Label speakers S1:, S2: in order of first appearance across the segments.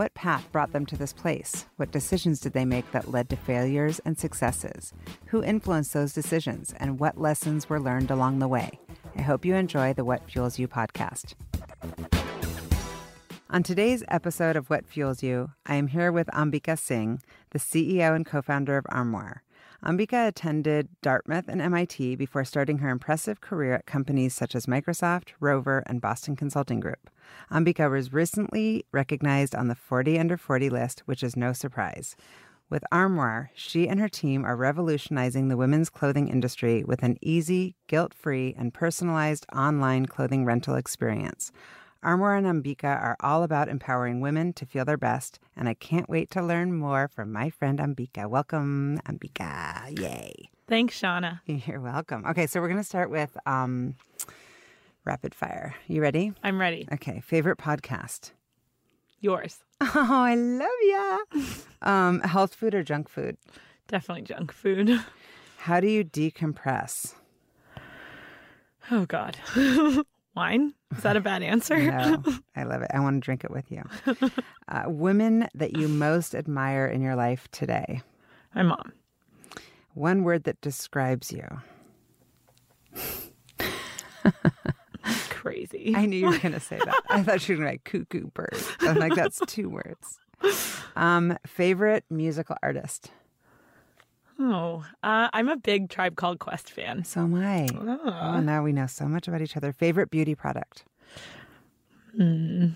S1: What path brought them to this place? What decisions did they make that led to failures and successes? Who influenced those decisions? And what lessons were learned along the way? I hope you enjoy the What Fuels You podcast. On today's episode of What Fuels You, I am here with Ambika Singh, the CEO and co founder of Armoire. Ambika attended Dartmouth and MIT before starting her impressive career at companies such as Microsoft, Rover, and Boston Consulting Group. Ambika was recently recognized on the 40 Under 40 list, which is no surprise. With Armoire, she and her team are revolutionizing the women's clothing industry with an easy, guilt free, and personalized online clothing rental experience. Armoire and Ambika are all about empowering women to feel their best, and I can't wait to learn more from my friend Ambika. Welcome, Ambika. Yay.
S2: Thanks, Shauna.
S1: You're welcome. Okay, so we're going to start with um, rapid fire. You ready?
S2: I'm ready.
S1: Okay, favorite podcast?
S2: Yours.
S1: Oh, I love ya. um, health food or junk food?
S2: Definitely junk food.
S1: How do you decompress?
S2: Oh, God. Wine? Is that a bad answer?
S1: No, I love it. I want to drink it with you. Uh, women that you most admire in your life today?
S2: My mom.
S1: One word that describes you.
S2: Crazy.
S1: I knew you were going to say that. I thought you were going to be cuckoo bird. I'm like, that's two words. Um, favorite musical artist?
S2: Oh, uh, I'm a big Tribe Called Quest fan.
S1: So am I. Oh, now we know so much about each other. Favorite beauty product?
S2: Uh,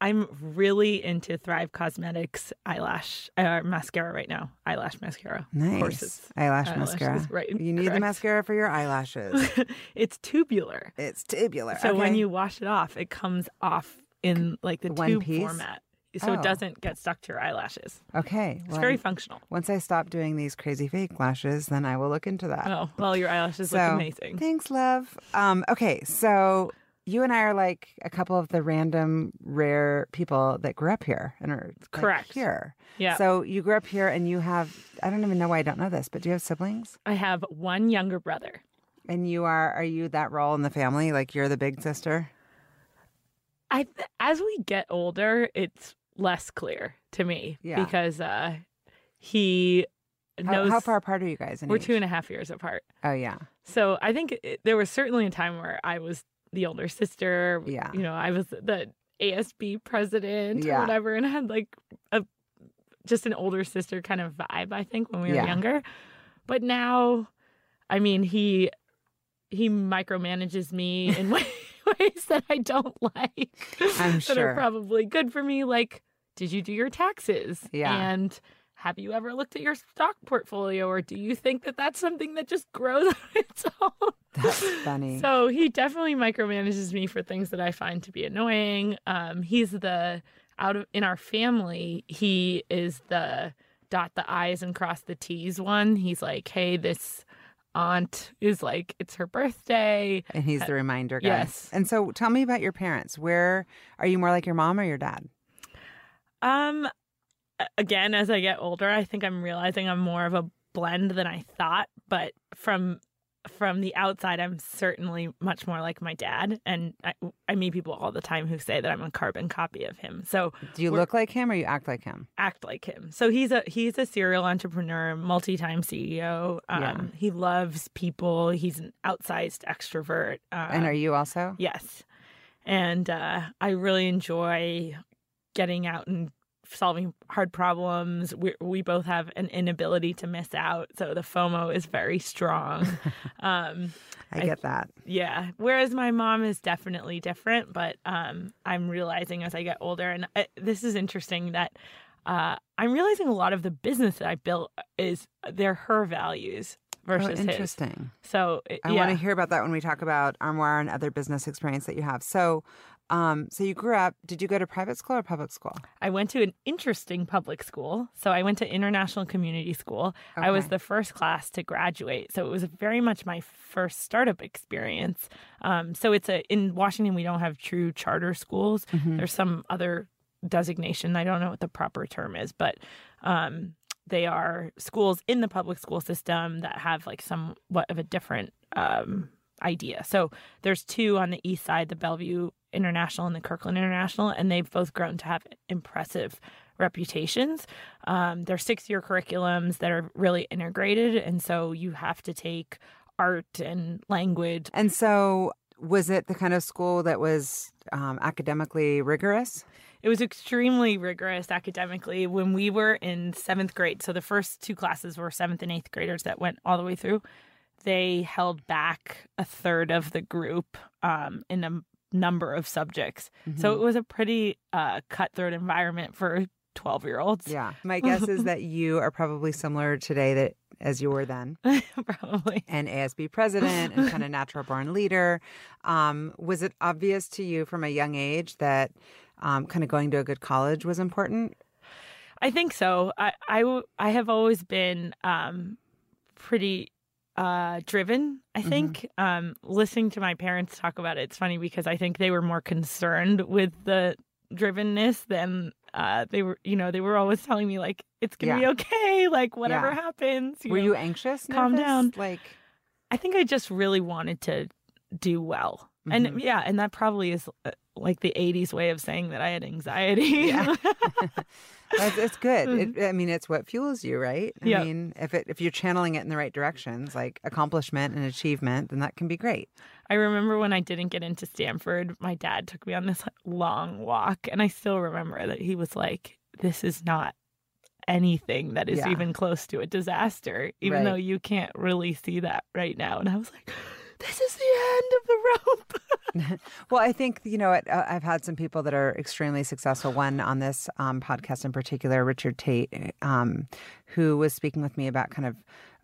S2: I'm really into Thrive Cosmetics eyelash uh, mascara right now. Eyelash mascara. Of
S1: Nice.
S2: course, it's,
S1: eyelash mascara.
S2: right,
S1: You need the mascara for your eyelashes.
S2: it's tubular.
S1: it's tubular.
S2: So when you wash it off, it comes off in like the
S1: One
S2: tube
S1: piece?
S2: format. So
S1: Oh.
S2: it doesn't get stuck to your eyelashes.
S1: Okay.
S2: It's
S1: well,
S2: very functional.
S1: Once I stop doing these crazy fake lashes, then I will look into that.
S2: Oh, well, your eyelashes look amazing.
S1: Thanks, love. Um, okay, so you and I are like a couple of the random rare people that grew up here and are like,
S2: Correct.
S1: here.
S2: Yeah.
S1: So you grew up here and you have I don't even know why I don't know this, but do you have siblings?
S2: I have one younger brother.
S1: And you are are you that role in the family? Like you're the big sister?
S2: I th- as we get older, it's less clear to me
S1: Yeah.
S2: because uh, he
S1: How,
S2: knows
S1: how far apart are you guys? In
S2: we're
S1: age?
S2: two and a half years apart.
S1: Oh yeah.
S2: So I think it, there was certainly a time where I was the older sister.
S1: Yeah.
S2: you know, I was the ASB president
S1: Yeah.
S2: or whatever, and had like a just an older sister kind of vibe. I think when we were
S1: Yeah.
S2: younger, but now, I mean, he he micromanages me in ways, ways that I don't like.
S1: I'm sure.
S2: that are probably good for me. Like, did you do your taxes?
S1: Yeah.
S2: And have you ever looked at your stock portfolio, or do you think that that's something that just grows on its own?
S1: That's funny.
S2: So he definitely micromanages me for things that I find to be annoying. Um, he's the out of in our family. He is the dot the i's and cross the t's one. He's like, hey, this aunt is like, it's her birthday.
S1: and he's the reminder guy.
S2: yes.
S1: And so tell me about your parents. Where are you more like your mom or your dad?
S2: Um, again, as I get older, I think I'm realizing I'm more of a blend than I thought. But from from the outside, I'm certainly much more like my dad, and I, I meet people all the time who say that I'm a carbon copy of him. So
S1: Do you look like him or you act like him?
S2: act like him. So he's a he's a serial entrepreneur, multi-time CEO. Um,
S1: Yeah.
S2: He loves people. He's an outsized extrovert. Um,
S1: And are you also?
S2: Yes. And uh, I really enjoy getting out and solving hard problems. We, we both have an inability to miss out. So the FOMO is very strong. um,
S1: I
S2: I-
S1: get that.
S2: yeah. Whereas my mom is definitely different, but um, I'm realizing as I get older, and uh, this is interesting that uh, I'm realizing a lot of the business that I built is they're her values
S1: Oh,
S2: versus his.
S1: interesting.
S2: So it-
S1: I
S2: yeah.
S1: want to hear about that when we talk about Armoire and other business experience that you have. So, Um, so you grew up. Did you go to private school or public school?
S2: I went to an interesting public school. So I went to International Community School. I was the first class to graduate. So it was very much my first startup experience. Um, so it's a in Washington we don't have true charter schools.
S1: Mhm.
S2: There's some other designation. I don't know what the proper term is, but um, they are schools in the public school system that have like somewhat of a different um, idea. So there's two on the east side, the Bellevue International and the Kirkland International, and they've both grown to have impressive reputations. Um, they're six year curriculums that are really integrated, and so you have to take art and language.
S1: And so, was it the kind of school that was um, academically rigorous?
S2: It was extremely rigorous academically when we were in seventh grade. So the first two classes were seventh and eighth graders that went all the way through. They held back a third of the group um, in a number of subjects. So
S1: Mhm.
S2: it was a pretty uh, cutthroat environment for 12 year olds.
S1: yeah, my guess is that you are probably similar today that as you were then,
S2: Probably.
S1: an ASB president and kind of natural born leader. Um, was it obvious to you from a young age that um, kind of going to a good college was important?
S2: I think so. I I have always been um, pretty uh, driven, I
S1: Mhm.
S2: think. Um, listening to my parents talk about it, it's funny because I think they were more concerned with the drivenness than uh, they were, you know, they were always telling me, like, it's going to
S1: Yeah.
S2: be okay. Like, whatever
S1: Yeah.
S2: happens.
S1: were
S2: know.
S1: you anxious?
S2: calm
S1: nervous?
S2: down.
S1: Like,
S2: I think I just really wanted to do well. And
S1: Mhm.
S2: yeah, and that probably is uh, like the 80s way of saying that I had anxiety.
S1: Yeah. It's, it's good. It, I mean, it's what fuels you, right? I
S2: Mm-hmm.
S1: Mean, if it if you're channeling it in the right directions, like accomplishment and achievement, then that can be great.
S2: I remember when I didn't get into Stanford, my dad took me on this long walk, and I still remember that he was like, "This is not anything that is
S1: Yeah.
S2: even close to a disaster, even
S1: Right.
S2: though you can't really see that right now." And I was like, "This is the end of the rope."
S1: Well, I think you know I've had some people that are extremely successful. One on this um, podcast in particular, Richard Tate, um, who was speaking with me about kind of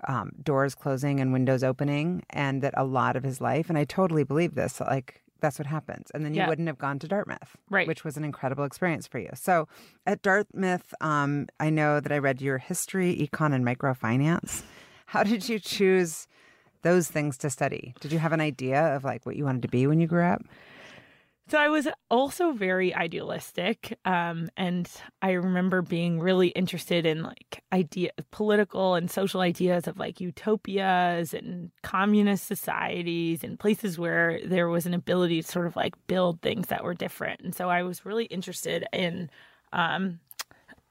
S1: um, doors closing and windows opening, and that a lot of his life, and I totally believe this, like that's what happens, and then you
S2: Yeah.
S1: wouldn't have gone to Dartmouth,
S2: Right.
S1: Which was an incredible experience for you. So at Dartmouth, um, I know that I read your history, econ, and microfinance. How did you choose? Those things to study. Did you have an idea of like what you wanted to be when you grew up?
S2: So I was also very idealistic, um, and I remember being really interested in like idea, political and social ideas of like utopias and communist societies and places where there was an ability to sort of like build things that were different. And so I was really interested in um,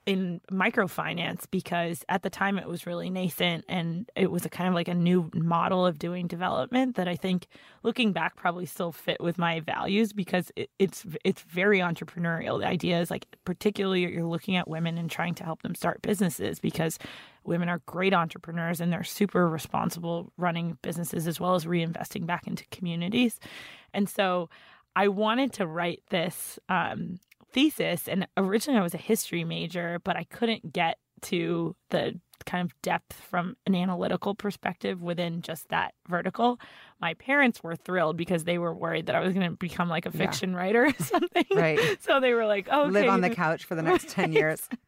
S2: in microfinance because at the time it was really nascent and it was a kind of like a new model of doing development that I think looking back probably still fit with my values because it, it's it's very entrepreneurial. The idea is like particularly you're looking at women and trying to help them start businesses because women are great entrepreneurs and they're super responsible running businesses as well as reinvesting back into communities. And so I wanted to write this um, thesis, and originally I was a history major, but I couldn't get to the kind of depth from an analytical perspective within just that vertical. My parents were thrilled because they were worried that I was going to become like a
S1: Yeah.
S2: fiction writer or something.
S1: Right.
S2: So they were like, "Oh, okay.
S1: Live on the couch for the next 10 years.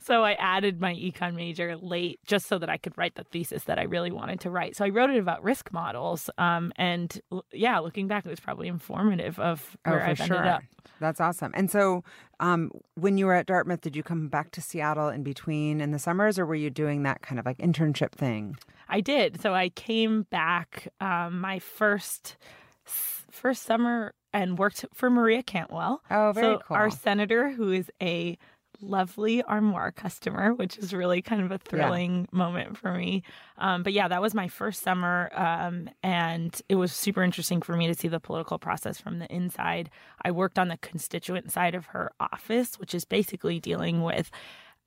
S2: So I added my econ major late just so that I could write the thesis that I really wanted to write. So I wrote it about risk models. Um, and yeah, looking back, it was probably informative of
S1: Oh,
S2: where
S1: for
S2: I've
S1: sure.
S2: ended up.
S1: That's awesome. And so, um, when you were at Dartmouth, did you come back to Seattle in between in the summers, or were you doing that kind of like internship thing?
S2: I did. So I came back um, my first first summer and worked for Maria Cantwell.
S1: Oh, very
S2: so
S1: cool.
S2: Our senator, who is a lovely Armoire customer, which is really kind of a thrilling moment for me. Um, but yeah, that was my first summer, um, and it was super interesting for me to see the political process from the inside. I worked on the constituent side of her office, which is basically dealing with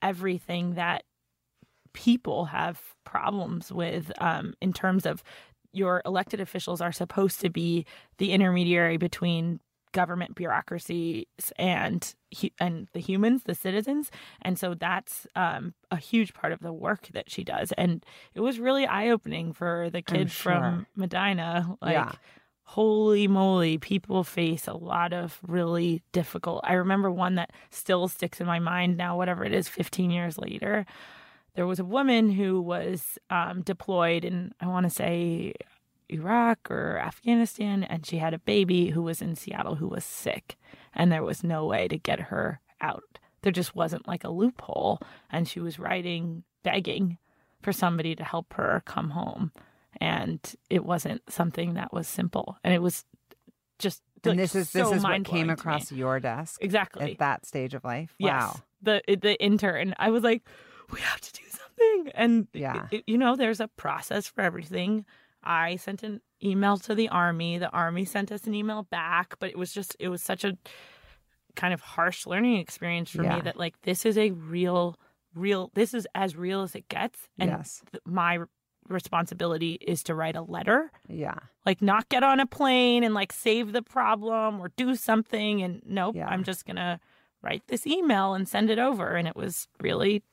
S2: everything that people have problems with um, in terms of your elected officials are supposed to be the intermediary between government bureaucracies and and the humans, the citizens, and so that's um, a huge part of the work that she does. And it was really eye opening for the kid
S1: sure.
S2: from Medina. Like,
S1: Yeah.
S2: holy moly, people face a lot of really difficult. I remember one that still sticks in my mind now, whatever it is, 15 years later. There was a woman who was um, deployed in, I want to say, Iraq or Afghanistan, and she had a baby who was in Seattle who was sick, and there was no way to get her out. There just wasn't like a loophole, and she was writing, begging for somebody to help her come home and it wasn't something that was simple and it was just
S1: and
S2: like,
S1: this is
S2: so
S1: this is what came across your desk
S2: exactly
S1: at that stage of life.
S2: yes
S1: Wow.
S2: the the intern i was like we have to do something and
S1: Yeah.
S2: it- you know there's a process for everything i sent an email to the army the army sent us an email back but it was just it was such a kind of harsh learning experience for
S1: Yeah.
S2: me that like this is a real real this is as real as it gets and
S1: yes.
S2: th- my responsibility is to write a letter
S1: Yeah.
S2: like not get on a plane and like save the problem or do something and nope
S1: Yeah.
S2: i'm just gonna write this email and send it over and it was really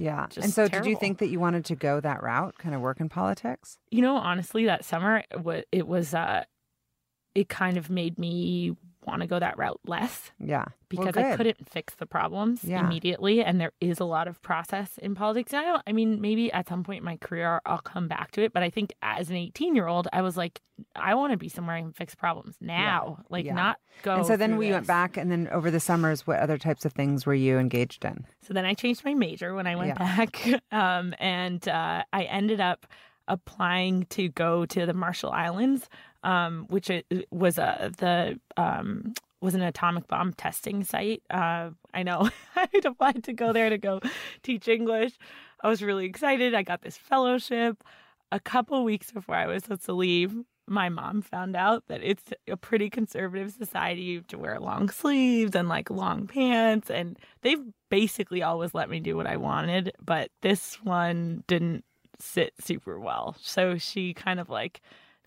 S1: Yeah.
S2: Just
S1: and so did you think that you wanted to go that route, kind of work in politics?
S2: you know honestly that summer it was, it was uh it kind of made me want to go that route less
S1: Yeah. Well,
S2: because I couldn't fix the problems
S1: Yeah.
S2: immediately and there is a lot of process in politics. And I don't I mean maybe at some point in my career I'll come back to it, but I think as an 18-year-old I was like I want to be somewhere I can fix problems now, like
S1: Yeah.
S2: not go
S1: And so then we went back, and then over the summers, what other types of things were you engaged in?
S2: So then I changed my major when I went
S1: Yeah.
S2: back, um, and uh, I ended up applying to go to the Marshall Islands, um, which it was a the um, was an atomic bomb testing site. Uh, I know I applied to go there to go teach English. I was really excited. I got this fellowship. A couple weeks before I was supposed to leave, my mom found out that it's a pretty conservative society. You have to wear long sleeves and like long pants, and they've basically always let me do what I wanted, but this one didn't sit super well. So she kind of like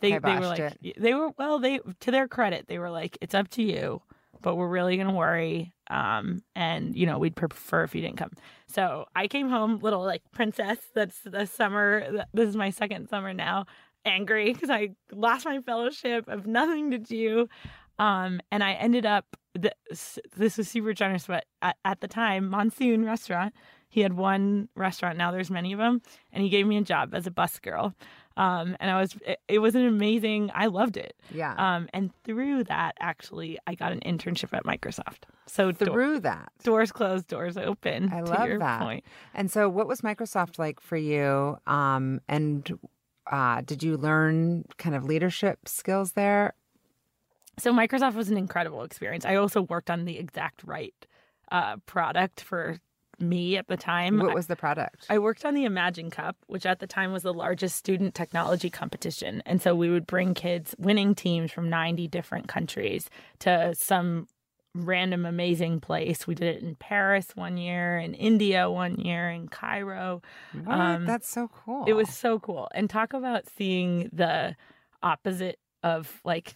S2: they they were like they were well they to their credit they were like it's up to you, but we're really gonna worry. Um, and you know we'd prefer if you didn't come. So I came home, little like princess. That's the summer. This is my second summer now. Angry because I lost my fellowship. I have nothing to do. Um, and I ended up. This, this was super generous, but at, at the time, Monsoon Restaurant. He had one restaurant. Now there's many of them, and he gave me a job as a bus girl. Um, and I was. It, it was an amazing. I loved it.
S1: Yeah.
S2: Um, and through that, actually, I got an internship at Microsoft. So
S1: Through that.
S2: doors closed, doors open.
S1: I
S2: to
S1: love
S2: your
S1: that.
S2: Point.
S1: And so, what was Microsoft like for you? Um, and uh, did you learn kind of leadership skills there?
S2: So Microsoft was an incredible experience. I also worked on the exact right uh, product for me at the time.
S1: What was the product?
S2: I worked on the Imagine Cup, which at the time was the largest student technology competition. And so we would bring kids, winning teams from 90 different countries, to some random amazing place. We did it in Paris one year, in India one year, in Cairo. Um,
S1: That's so cool.
S2: It was so cool. And talk about seeing the opposite of like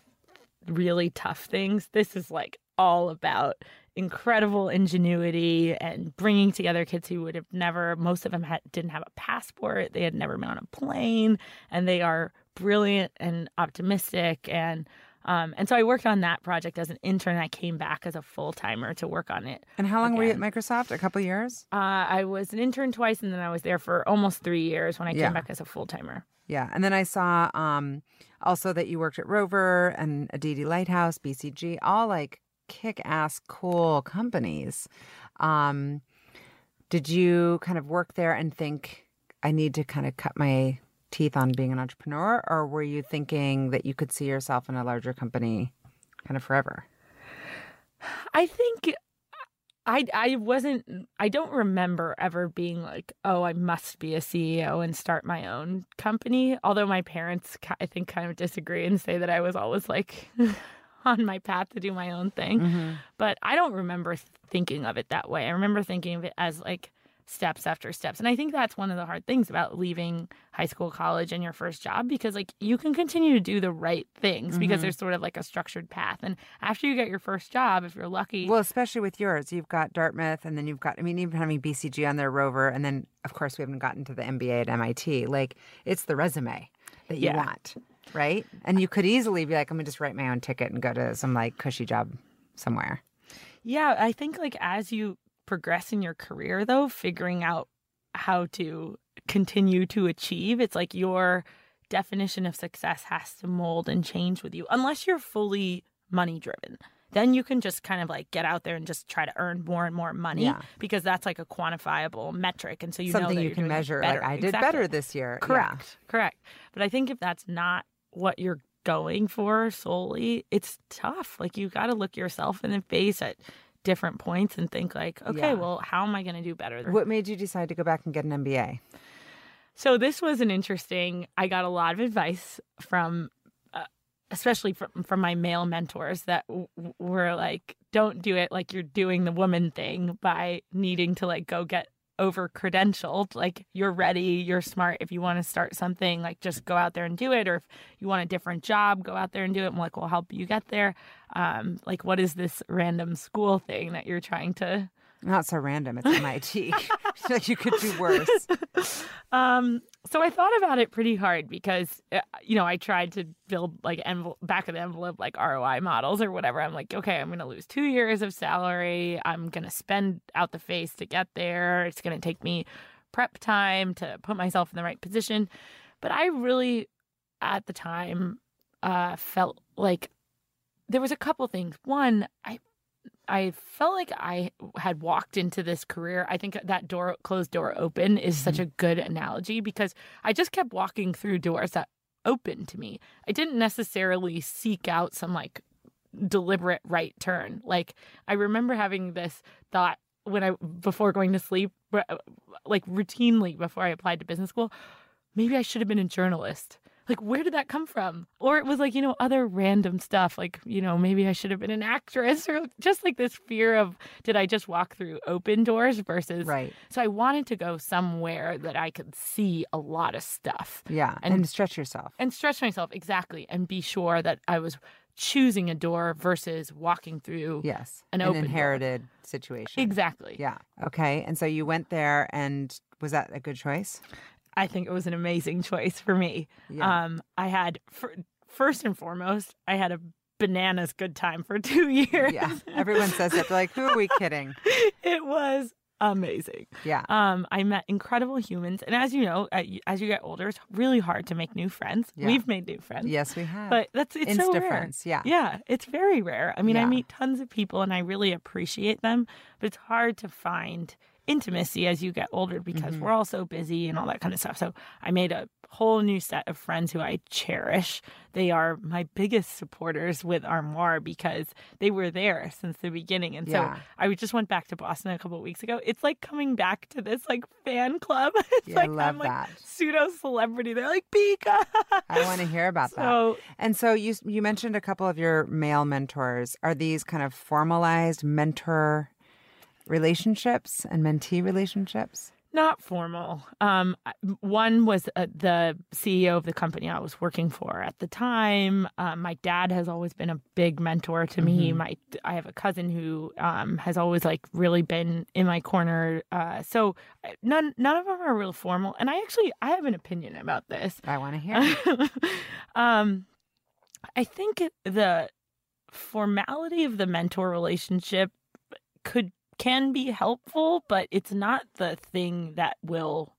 S2: really tough things. This is like all about incredible ingenuity and bringing together kids who would have never most of them had, didn't have a passport they had never been on a plane and they are brilliant and optimistic and um, and so I worked on that project as an intern. I came back as a full timer to work on it.
S1: And how long were you at. Microsoft? A couple years?
S2: Uh, I was an intern twice, and then I was there for almost three years when I
S1: Yeah.
S2: came back as a full timer.
S1: Yeah. And then I saw um, also that you worked at Rover and Aditi Lighthouse, BCG, all like kick ass cool companies. Um, did you kind of work there and think, I need to kind of cut my teeth on being an entrepreneur? Or were you thinking that you could see yourself in a larger company kind of forever?
S2: I think I I wasn't I don't remember ever being like, "Oh, I must be a CEO and start my own company." Although my parents I think kind of disagree and say that I was always like on my path to do my own thing. Mm-hmm. But I don't remember thinking of it that way. I remember thinking of it as like steps after steps. And I think that's one of the hard things about leaving high school, college, and your first job because like you can continue to do the right things because mm-hmm. there's sort of like a structured path. And after you get your first job, if you're lucky,
S1: Well, especially with yours, you've got Dartmouth, and then you've got, I mean, even having BCG on their rover, and then, of course, we haven't gotten to the MBA at MIT. Like, it's the resume that you
S2: Yeah.
S1: want. Right? And you could easily be like, I'm gonna just write my own ticket and go to some like cushy job somewhere.
S2: Yeah, I think like as you progress in your career though, figuring out how to continue to achieve, it's like your definition of success has to mold and change with you unless you're fully money driven then you can just kind of like get out there and just try to earn more and more money
S1: Yeah.
S2: because that's like a quantifiable metric and so you know
S1: Something
S2: that
S1: you can measure. Like I did
S2: Exactly.
S1: better this year. Yeah.
S2: correct correct but i think if that's not what you're going for solely it's tough like you got to look yourself in the face at different points and think like okay
S1: Yeah.
S2: well how am i going to do better
S1: What made you decide to go back and get an MBA?
S2: So this was an interesting. I got a lot of advice from, uh, especially from from my male mentors that w- w- were like, "Don't do it like you're doing the woman thing by needing to like go get over credentialed. Like you're ready, you're smart. If you want to start something, like just go out there and do it. Or if you want a different job, go out there and do it. I'm like, we'll help you get there. Um, like what is this random school thing that you're trying to
S1: Not so random. It's MIT. like you could do worse.
S2: Um, so I thought about it pretty hard because, uh, you know, I tried to build like envelope, back of the envelope, like ROI models or whatever. I'm like, okay, I'm going to lose two years of salary. I'm going to spend out the face to get there. It's going to take me prep time to put myself in the right position. But I really, at the time, uh, felt like there was a couple things. One, I I felt like I had walked into this career. I think that door closed door open is such mm-hmm. a good analogy because I just kept walking through doors that opened to me. I didn't necessarily seek out some like deliberate right turn. Like I remember having this thought when I before going to sleep like routinely before I applied to business school, maybe I should have been a journalist. Like, where did that come from? Or it was like, you know, other random stuff. Like, you know, maybe I should have been an actress or just like this fear of did I just walk through open doors versus.
S1: Right.
S2: So I wanted to go somewhere that I could see a lot of stuff
S1: Yeah. And,
S2: And-
S1: stretch yourself.
S2: and stretch myself exactly and be sure that I was choosing a door versus walking through.
S1: Yes.
S2: An
S1: An
S2: open door.
S1: inherited situation.
S2: Exactly.
S1: Yeah. Okay. And so you went there and was that a good choice?
S2: I think it was an amazing choice for me.
S1: Yeah.
S2: Um, I had fir- first and foremost, I had a bananas good time for two years.
S1: yeah. Everyone says that. They're like, who are we kidding?
S2: it was amazing.
S1: Yeah.
S2: Um, I met incredible humans, and as you know, as you get older, it's really hard to make new friends.
S1: Yeah.
S2: We've made new friends,
S1: Yes, we have.
S2: but that's it's so
S1: Insta
S2: rare.
S1: friends. Yeah.
S2: Yeah, it's very rare. I mean, I meet tons of people and I really appreciate them, but it's hard to find intimacy as you get older because
S1: Mm-hmm.
S2: we're all so busy and all that kind of stuff. So I made a whole new set of friends who I cherish. They are my biggest supporters with Armoire because they were there since the beginning. And so I just went back to Boston a couple of weeks ago. It's like coming back to this like fan club. It's
S1: Yeah, I
S2: like
S1: love
S2: I'm like
S1: that.
S2: pseudo celebrity. They're like Pika.
S1: I want to hear about that. And so you you mentioned a couple of your male mentors. Are these kind of formalized mentor relationships and mentee relationships?
S2: Not formal. Um, one was uh, the CEO of the company I was working for at the time. Um, my dad has always been a big mentor to me.
S1: Mm-hmm.
S2: My I have a cousin who um, has always like really been in my corner. Uh, so uh, none none of them are real formal. And I actually I have an opinion about this.
S1: I want to hear.
S2: um, I think the formality of the mentor relationship could can be helpful, but it's not the thing that will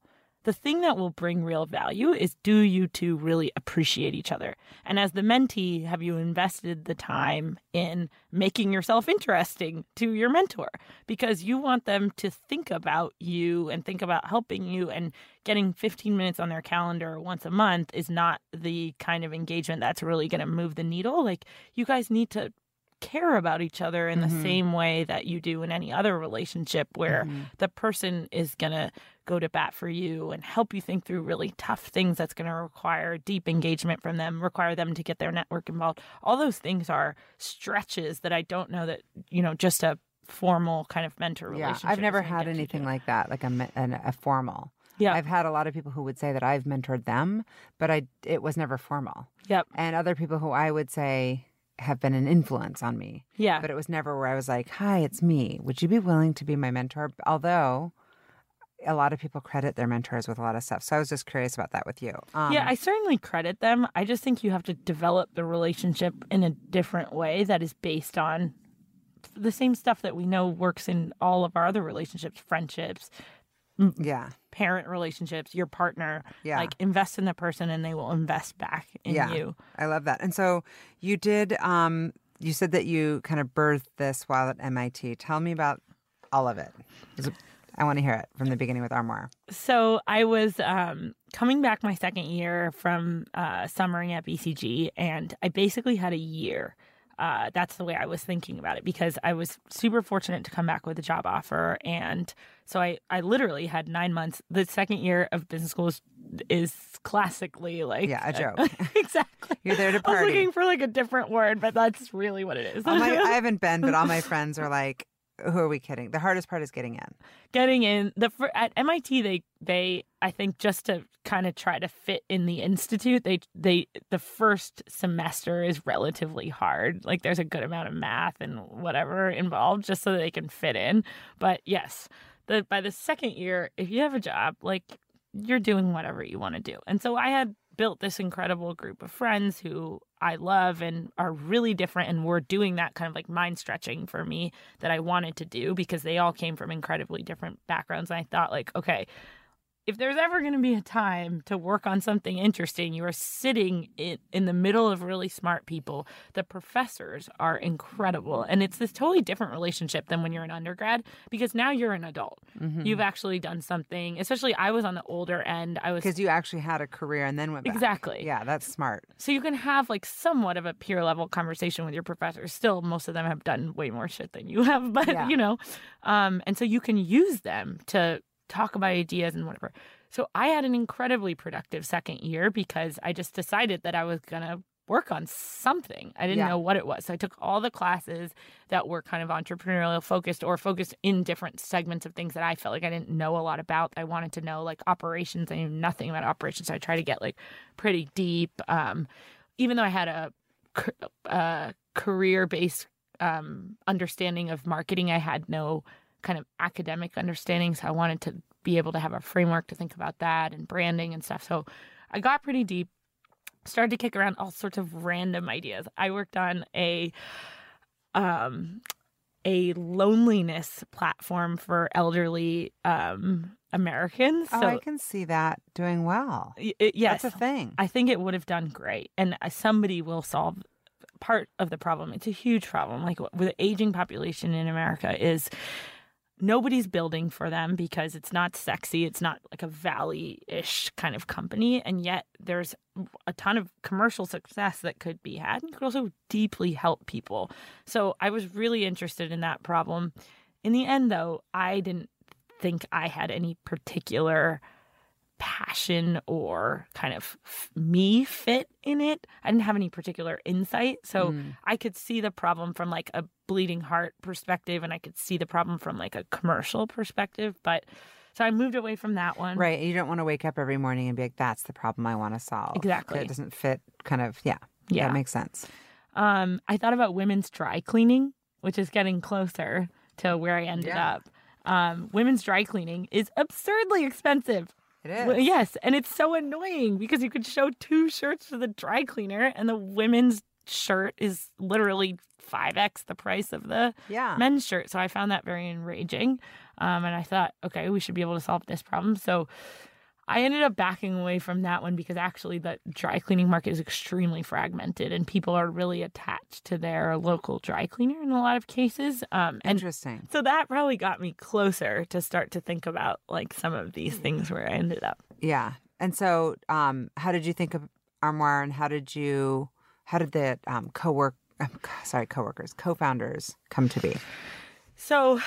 S2: the thing that will bring real value is do you two really appreciate each other? And as the mentee, have you invested the time in making yourself interesting to your mentor? Because you want them to think about you and think about helping you and getting 15 minutes on their calendar once a month is not the kind of engagement that's really going to move the needle. Like you guys need to care about each other in the
S1: Mhm.
S2: same way that you do in any other relationship where
S1: Mhm.
S2: the person is going to go to bat for you and help you think through really tough things that's going to require deep engagement from them, require them to get their network involved. All those things are stretches that I don't know that, you know, just a formal kind of mentor relationship. Yeah.
S1: I've never had anything like that, like a an, a formal.
S2: Yeah.
S1: I've had a lot of people who would say that I've mentored them, but I it was never formal.
S2: Yep.
S1: And other people who I would say have been an influence on me,
S2: Yeah.
S1: but it was never where I was like, "Hi, it's me. Would you be willing to be my mentor?" Although a lot of people credit their mentors with a lot of stuff. So I was just curious about that with you. Um,
S2: yeah, I certainly credit them. I just think you have to develop the relationship in a different way that is based on the same stuff that we know works in all of our other relationships, friendships,
S1: yeah,
S2: parent relationships, your partner.
S1: Yeah.
S2: Like invest in the person and they will invest back in
S1: yeah.
S2: you.
S1: I love that. And so you did. Um, you said that you kind of birthed this while at MIT. Tell me about all of it. I want to hear it from the beginning with Armoire.
S2: So I was um, coming back my second year from uh, summering at BCG, and I basically had a year. Uh, that's the way I was thinking about it because I was super fortunate to come back with a job offer, and so I, I literally had nine months. The second year of business school is, is classically like
S1: yeah a joke.
S2: exactly.
S1: You're there to party.
S2: I was looking for like a different word, but that's really what it is.
S1: My, I haven't been, but all my friends are like, "Who are we kidding?" The hardest part is getting in.
S2: getting in the at MIT they they I think just to kind of try to fit in the institute they they the first semester is relatively hard like there's a good amount of math and whatever involved just so that they can fit in but yes the by the second year if you have a job like you're doing whatever you want to do and so I had built this incredible group of friends who I love and are really different and were doing that kind of like mind stretching for me that I wanted to do because they all came from incredibly different backgrounds. And I thought, like, okay, if there's ever going to be a time to work on something interesting, you are sitting in, in the middle of really smart people. The professors are incredible. And it's this totally different relationship than when you're an undergrad because now you're an adult.
S1: Mm-hmm.
S2: You've actually done something, especially I was on the older end. I was
S1: Because you actually had a career and then went back.
S2: Exactly.
S1: Yeah, that's smart.
S2: so you can have like somewhat of a peer level conversation with your professors. Still, most of them have done way more shit than you have, but
S1: Yeah.
S2: you know, um, and so you can use them to talk about ideas and whatever. So I had an incredibly productive second year because I just decided that I was gonna work on something. I didn't
S1: Yeah.
S2: know what it was. So I took all the classes that were kind of entrepreneurial focused or focused in different segments of things that I felt like I didn't know a lot about. I wanted to know like operations. I knew nothing about operations. So I tried to get like pretty deep. Um, even though I had a uh, career based um, understanding of marketing, I had no kind of academic understanding. So I wanted to be able to have a framework to think about that and branding and stuff. So I got pretty deep, started to kick around all sorts of random ideas. I worked on a um a loneliness platform for elderly um Americans.
S1: Oh,
S2: so
S1: I can see that doing well.
S2: it- yes,
S1: That's a thing.
S2: I think it would have done great, and uh, somebody will solve part of the problem. It's a huge problem. Like with the aging population in America, is nobody's building for them because it's not sexy. It's not like a valley-ish kind of company, and yet there's a ton of commercial success that could be had, and could also deeply help people. So I was really interested in that problem. In the end, though, I didn't think I had any particular passion or kind of f- me fit in it. I didn't have any particular insight. So
S1: Mm.
S2: I could see the problem from like a bleeding heart perspective and I could see the problem from like a commercial perspective. But so I moved away from that one.
S1: Right. You don't want to wake up every morning and be like, that's the problem I want to solve.
S2: Exactly.
S1: It doesn't fit kind of, yeah.
S2: Yeah.
S1: That makes sense.
S2: Um, I thought about women's dry cleaning, which is getting closer to where I ended
S1: Yeah.
S2: up. Um, women's dry cleaning is absurdly expensive.
S1: It is.
S2: Well, yes, and it's so annoying because you could show two shirts to the dry cleaner, and the women's shirt is literally five x the price of the
S1: Yeah.
S2: men's shirt. So I found that very enraging, um, and I thought, okay, we should be able to solve this problem. So I ended up backing away from that one because actually the dry cleaning market is extremely fragmented, and people are really attached to their local dry cleaner in a lot of cases. Um,
S1: Interesting.
S2: so that probably got me closer to start to think about like some of these things where I ended up.
S1: Yeah. And so, um, how did you think of Armoire and how did you, how did the um, co-work, um, sorry, co-workers, co-founders come to be?
S2: So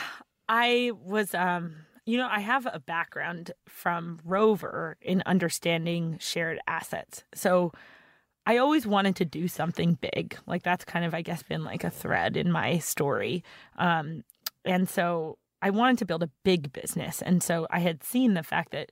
S2: I was um you know, I have a background from Rover in understanding shared assets. So I always wanted to do something big. Like that's kind of I guess been like a thread in my story. Um and so I wanted to build a big business. And so I had seen the fact that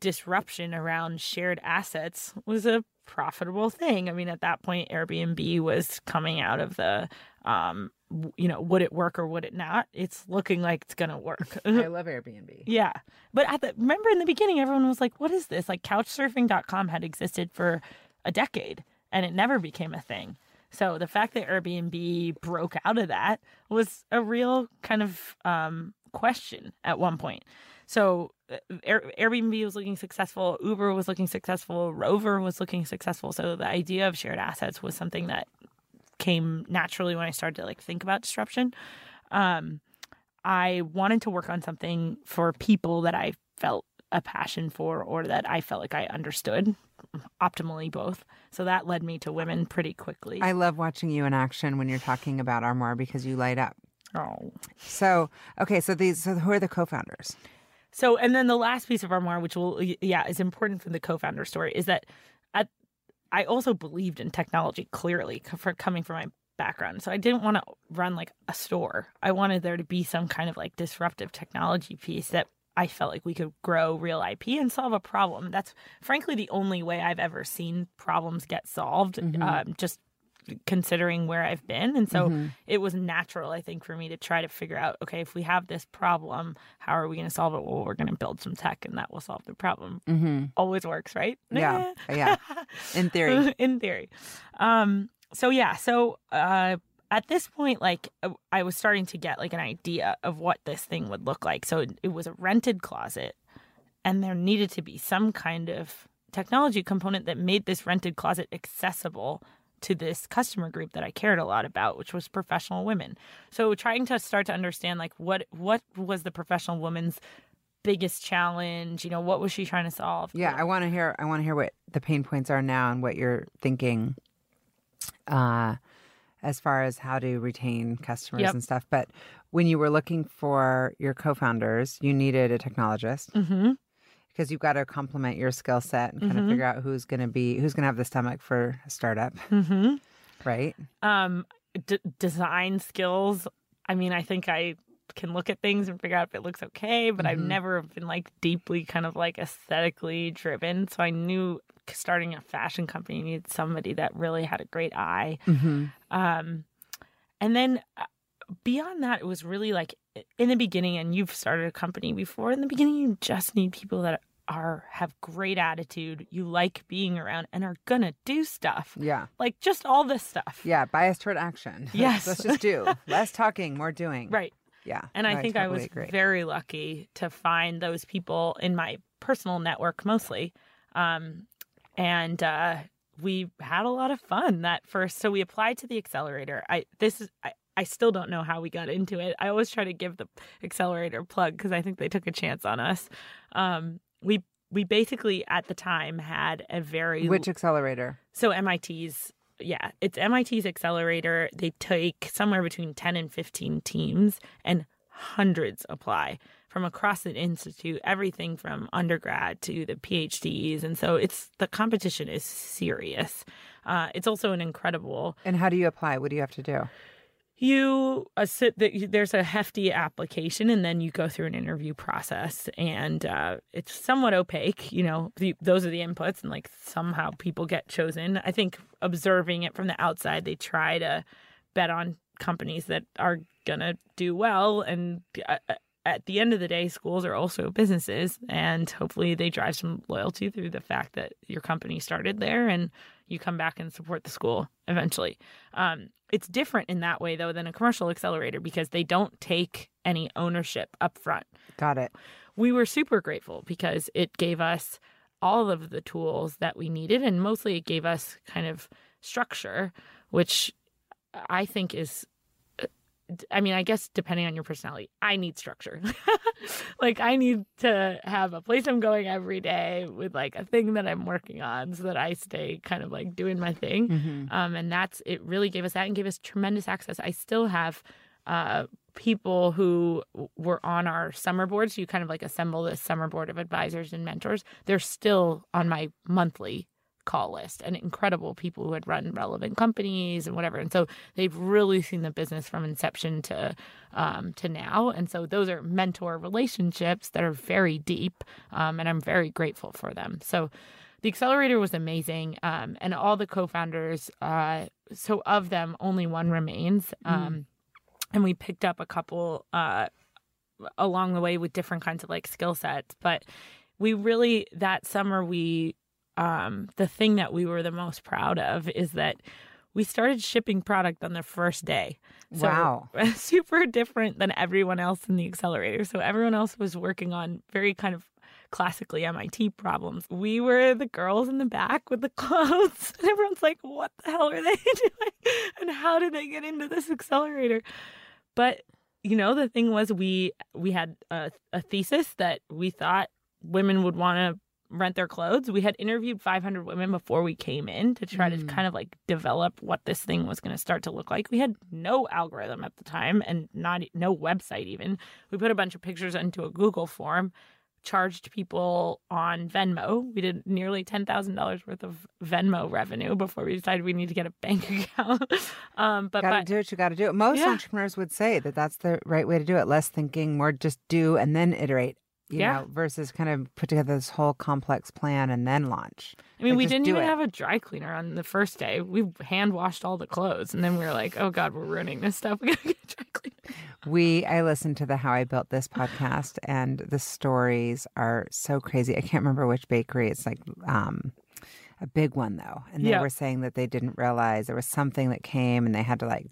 S2: disruption around shared assets was a profitable thing. I mean, at that point, Airbnb was coming out of the um, you know, would it work or would it not? It's looking like it's gonna work.
S1: I love Airbnb.
S2: yeah, but at the remember in the beginning, everyone was like, "What is this?" Like Couchsurfing.com had existed for a decade and it never became a thing. So the fact that Airbnb broke out of that was a real kind of um, question at one point. So uh, Air- Airbnb was looking successful, Uber was looking successful, Rover was looking successful. So the idea of shared assets was something that came naturally when I started to like think about disruption. Um, I wanted to work on something for people that I felt a passion for or that I felt like I understood optimally both. So that led me to women pretty quickly.
S1: I love watching you in action when you're talking about Armoire because you light up.
S2: oh.
S1: So, okay, so these, so who are the co-founders?
S2: So, and then the last piece of Armoire, which will, yeah, is important for the co-founder story, is that at, I also believed in technology clearly for coming from my background. So I didn't want to run like a store. I wanted there to be some kind of like disruptive technology piece that I felt like we could grow real IP and solve a problem. That's frankly the only way I've ever seen problems get solved. Um, just considering where I've been. And so it was natural, I think, for me to try to figure out okay, if we have this problem, how are we going to solve it? Well, we're going to build some tech and that will solve the problem.
S1: Mm-hmm.
S2: Always works, right?
S1: Yeah, yeah. In theory.
S2: In theory. Um, so, yeah. So, uh, at this point, like uh, I was starting to get like an idea of what this thing would look like. So it, it was a rented closet, and there needed to be some kind of technology component that made this rented closet accessible to this customer group that I cared a lot about, which was professional women. So trying to start to understand like what what was the professional woman's biggest challenge, you know, what was she trying to solve?
S1: Yeah, I want to hear. I want to hear what the pain points are now and what you're thinking, uh, as far as how to retain customers
S2: Yep.
S1: and stuff. But when you were looking for your co-founders, you needed a technologist
S2: Mm-hmm.
S1: Because you've got to complement your skill set and kind of
S2: Mhm.
S1: figure out who's going to be who's going to have the stomach for a startup,
S2: Mm-hmm.
S1: right?
S2: um d- design skills i mean i think i can look at things and figure out if it looks okay but i've
S1: Mhm.
S2: never been like deeply kind of like aesthetically driven so i knew starting a fashion company needed somebody that really had a great eye
S1: Mm-hmm.
S2: um and then uh, beyond that it was really like in the beginning and you've started a company before in the beginning you just need people that are have great attitude you like being around and are gonna do stuff
S1: Yeah,
S2: like just all this stuff
S1: yeah. Bias toward action.
S2: Yes.
S1: let's just do less talking, more doing.
S2: right
S1: Yeah,
S2: And I think I
S1: totally
S2: was
S1: agree.
S2: very lucky to find those people in my personal network mostly. Um, and uh, we had a lot of fun that first. So we applied to the accelerator. I this is I, I still don't know how we got into it. I always try to give the accelerator plug because I think they took a chance on us. Um, we we basically at the time had a very
S1: Which accelerator?
S2: so MIT's yeah, it's MIT's accelerator. They take somewhere between 10 and 15 teams and hundreds apply from across the institute, everything from undergrad to the PhDs. And so it's the competition is serious. Uh, it's also an incredible
S1: And how do you apply? What do you have to do?
S2: You uh, sit the, there's a hefty application and then you go through an interview process and uh, it's somewhat opaque you know the, those are the inputs and like somehow people get chosen. I think observing it from the outside they try to bet on companies that are gonna do well and uh, at the end of the day schools are also businesses and hopefully they drive some loyalty through the fact that your company started there and you come back and support the school eventually. Um, it's different in that way though than a commercial accelerator because they don't take any ownership up front
S1: Got it.
S2: we were super grateful because it gave us all of the tools that we needed and mostly it gave us kind of structure which i think is I mean, I guess depending on your personality, I need structure. like I need to have a place I'm going every day with like a thing that I'm working on so that I stay kind of like doing my thing.
S1: Mm-hmm.
S2: Um, and that's it really gave us that and gave us tremendous access. I still have uh, people who were on our summer board. So you kind of like assemble this summer board of advisors and mentors. They're still on my monthly call list and incredible people who had run relevant companies and whatever. And so they've really seen the business from inception to um, to now. And so those are mentor relationships that are very deep, um, and I'm very grateful for them. So the accelerator was amazing, um, and all the co-founders. Uh, so of them, only one remains. Um, and we picked up a couple uh, along the way with different kinds of like skill sets. But we really that summer we um, the thing that we were the most proud of is that we started shipping product on the first day. So
S1: Wow.
S2: super different than everyone else in the accelerator. So everyone else was working on very kind of classically MIT problems. We were the girls in the back with the clothes. And everyone's like, what the hell are they doing? And how did they get into this accelerator? But you know, the thing was we we had a, a thesis that we thought women would want to rent their clothes. We had interviewed 500 women before we came in to try to
S1: Mm.
S2: kind of like develop what this thing was going to start to look like. We had no algorithm at the time and not no website even. We put a bunch of pictures into a Google form, charged people on Venmo. We did nearly $10,000 worth of Venmo revenue before we decided we need to get a bank account. um, but,
S1: Got to do what you got to do. It. Most
S2: Yeah.
S1: entrepreneurs would say that that's the right way to do it. Less thinking, more just do and then iterate. You
S2: Yeah.
S1: know, versus kind of put together this whole complex plan and then launch.
S2: I mean,
S1: Like,
S2: we didn't even
S1: it.
S2: have a dry cleaner on the first day. We hand washed all the clothes, and then we were like, "Oh God, we're ruining this stuff. We gotta get a dry cleaner."
S1: We I listened to the How I Built This podcast and the stories are so crazy. I can't remember which bakery. It's like um a big one though. And they were saying that they didn't realize there was something that came and they had to like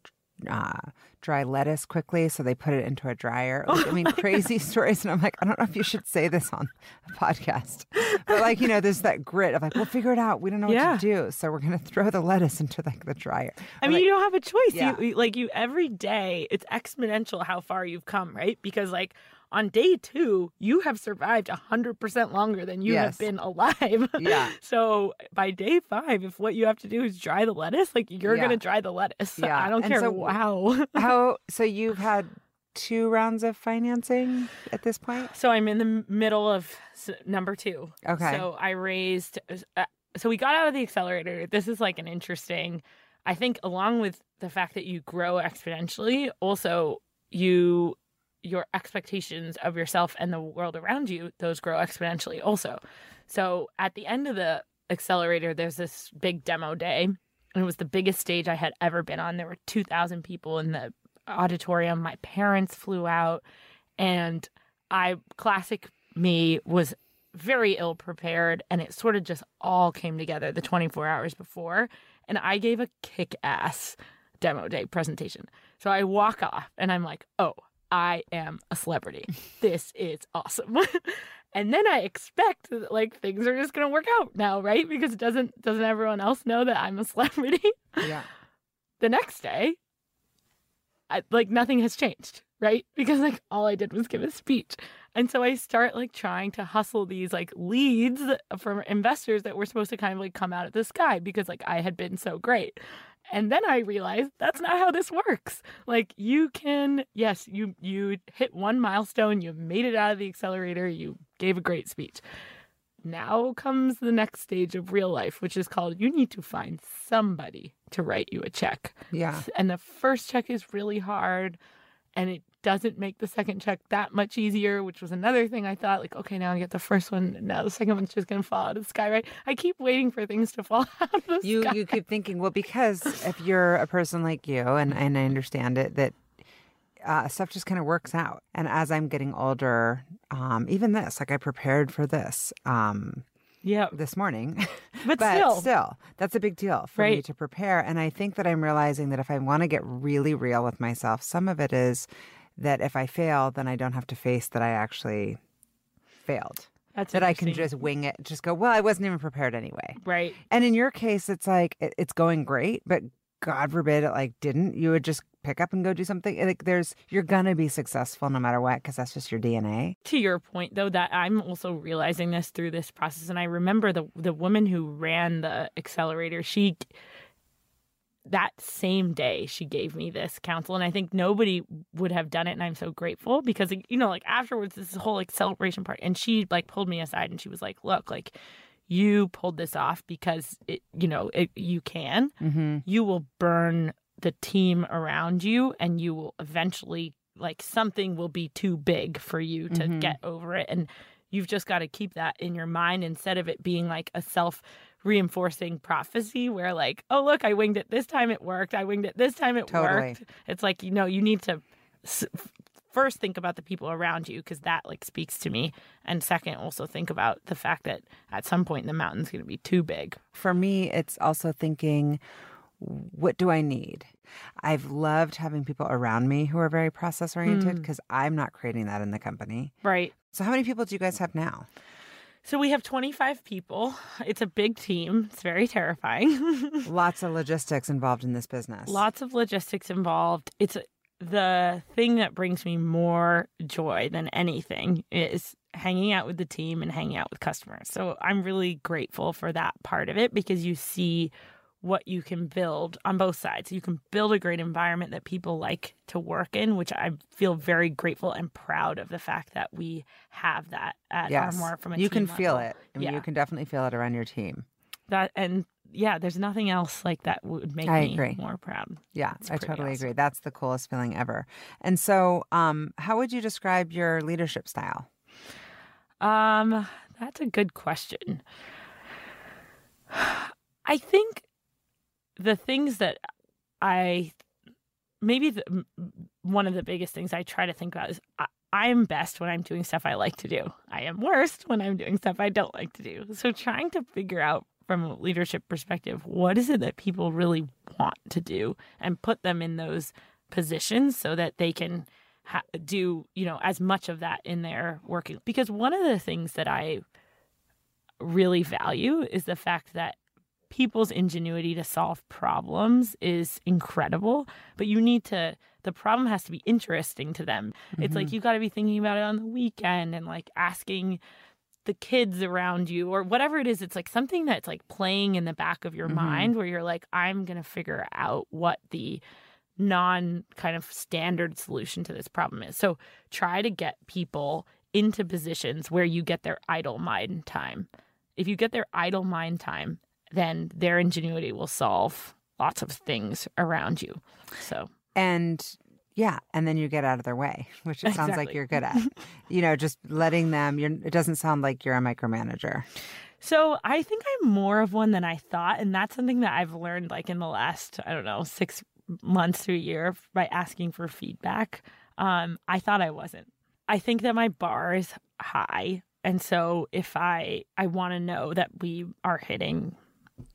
S1: uh, dry lettuce quickly, so they put it into a dryer. Like, I mean, crazy stories. And I'm like, I don't know if you should say this on a podcast, but like, you know, there's that grit of like, we'll figure it out. We don't know what
S2: Yeah.
S1: to do, so we're gonna throw the lettuce into like the dryer.
S2: I
S1: I'm
S2: mean,
S1: like,
S2: you don't have a choice.
S1: Yeah.
S2: You like you every day. It's exponential how far you've come, right? Because like on day two, you have survived hundred percent longer than you
S1: Yes.
S2: have been alive.
S1: Yeah.
S2: so by day five, if what you have to do is dry the lettuce, like you're
S1: Yeah.
S2: gonna dry the lettuce.
S1: Yeah.
S2: I don't
S1: And
S2: care
S1: so-
S2: how.
S1: how? So you've had two rounds of financing at this point.
S2: So I'm in the middle of s- number two.
S1: Okay.
S2: So I raised. Uh, so we got out of the accelerator. This is like an interesting. I think along with the fact that you grow exponentially, also you your expectations of yourself and the world around you those grow exponentially also. So at the end of the accelerator, there's this big demo day, and it was the biggest stage I had ever been on. There were two thousand people in the auditorium. My parents flew out, and I classic me was very ill prepared and it sort of just all came together the 24 hours before and I gave a kick ass demo day presentation. So I walk off and I'm like, "Oh, I am a celebrity. This is awesome." and then I expect that like things are just going to work out now, right? Because doesn't doesn't everyone else know that I'm a celebrity?
S1: Yeah.
S2: the next day, I, like nothing has changed, right? Because like all I did was give a speech. And so I start like trying to hustle these like leads from investors that were supposed to kind of like come out of the sky because like I had been so great. And then I realized that's not how this works. Like you can yes, you you hit one milestone, you made it out of the accelerator, you gave a great speech. Now comes the next stage of real life, which is called you need to find somebody to write you a check.
S1: Yeah.
S2: And the first check is really hard and it doesn't make the second check that much easier, which was another thing I thought, like, okay, now I get the first one, now the second one's just gonna fall out of the sky, right? I keep waiting for things to fall out of the
S1: You
S2: sky.
S1: you keep thinking, well, because if you're a person like you, and and I understand it, that uh, stuff just kind of works out. And as I'm getting older, um, even this, like I prepared for this um,
S2: yeah.
S1: this morning,
S2: But, still, still.
S1: that's a big deal for me to prepare. And I think that I'm realizing that if I want to get really real with myself, some of it is that if I fail, then I don't have to face that I actually failed.
S2: that's
S1: That I can just wing it, just go, well, I wasn't even prepared anyway.
S2: right.
S1: And in your case, it's like it, it's going great, but God forbid it like didn't. You would just pick up and go do something. Like there's, you're gonna be successful no matter what because that's just your DNA.
S2: to your point though that i'm also realizing this through this process and i remember the the woman who ran the accelerator she that same day she gave me this counsel and i think nobody would have done it and i'm so grateful because you know like afterwards this whole like celebration part and she like pulled me aside and she was like look like you pulled this off because it you know it, you can
S1: Mm-hmm.
S2: you will burn the team around you and you will eventually like something will be too big for you to
S1: Mhm.
S2: get over it and you've just got to keep that in your mind instead of it being like a self reinforcing prophecy where like, oh look, I winged it this time it worked. I winged it this time it
S1: Totally.
S2: worked. It's like, you know, you need to s- first think about the people around you because that like speaks to me and second also think about the fact that at some point the mountain's going to be too big
S1: For me, it's also thinking, what do I need? I've loved having people around me who are very process oriented
S2: Mm.
S1: because I'm not creating that in the company.
S2: right
S1: So, how many people do you guys have now?
S2: So we have 25 people. It's a big team. It's very terrifying.
S1: Lots of logistics involved in this business.
S2: lots of logistics involved. It's the thing that brings me more joy than anything is hanging out with the team and hanging out with customers. So i'm really grateful for that part of it because you see what you can build on both sides you can build a great environment that people like to work in which i feel very grateful and proud of the fact that we have that at
S1: yes.
S2: Armoire from a
S1: you can
S2: team
S1: feel it. I mean,
S2: Yeah.
S1: you can definitely feel it around your team.
S2: that and yeah there's nothing else like that would make
S1: I
S2: me
S1: agree.
S2: more proud
S1: Yeah,
S2: It's
S1: I totally
S2: awesome.
S1: agree. That's the coolest feeling ever. And so, um, how would you describe your leadership style?
S2: Um, that's a good question. I think the things that I maybe the, one of the biggest things I try to think about is I, am best when I'm doing stuff I like to do. I am worst when I'm doing stuff I don't like to do. So trying to figure out from a leadership perspective, what is it that people really want to do and put them in those positions so that they can ha- do, you know, as much of that in their working. Because one of the things that I really value is the fact that people's ingenuity to solve problems is incredible, but you need to the problem has to be interesting to them. It's like you got to be thinking about it on the weekend and like asking the kids around you or whatever it is it's like something that's like playing in the back of your
S1: Mhm.
S2: mind where you're like I'm going to figure out what the non kind of standard solution to this problem is. So try to get people into positions where you get their idle mind time. If you get their idle mind time, then their ingenuity will solve lots of things around you. So
S1: And yeah, and then you get out of their way, which it sounds like you're good at. you know, just letting them. You're. It doesn't sound like you're a micromanager.
S2: So I think I'm more of one than I thought, and that's something that I've learned like in the last I don't know six months to a year by asking for feedback. Um, I thought I wasn't. I think that my bar is high, and so if I I want to know that we are hitting,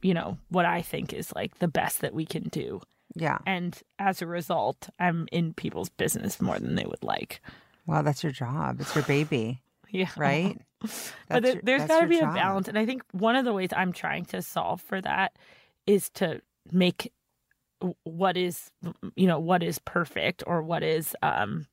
S2: you know, what I think is like the best that we can do,
S1: Yeah.
S2: and as a result, I'm in people's business more than they would like.
S1: Well, that's your job. It's your baby,
S2: Yeah,
S1: right?
S2: but
S1: That's
S2: there,
S1: your-
S2: there's
S1: that's
S2: got to be
S1: job.
S2: a balance and i think one of the ways i'm trying to solve for that is to make what is you know what is perfect or what is um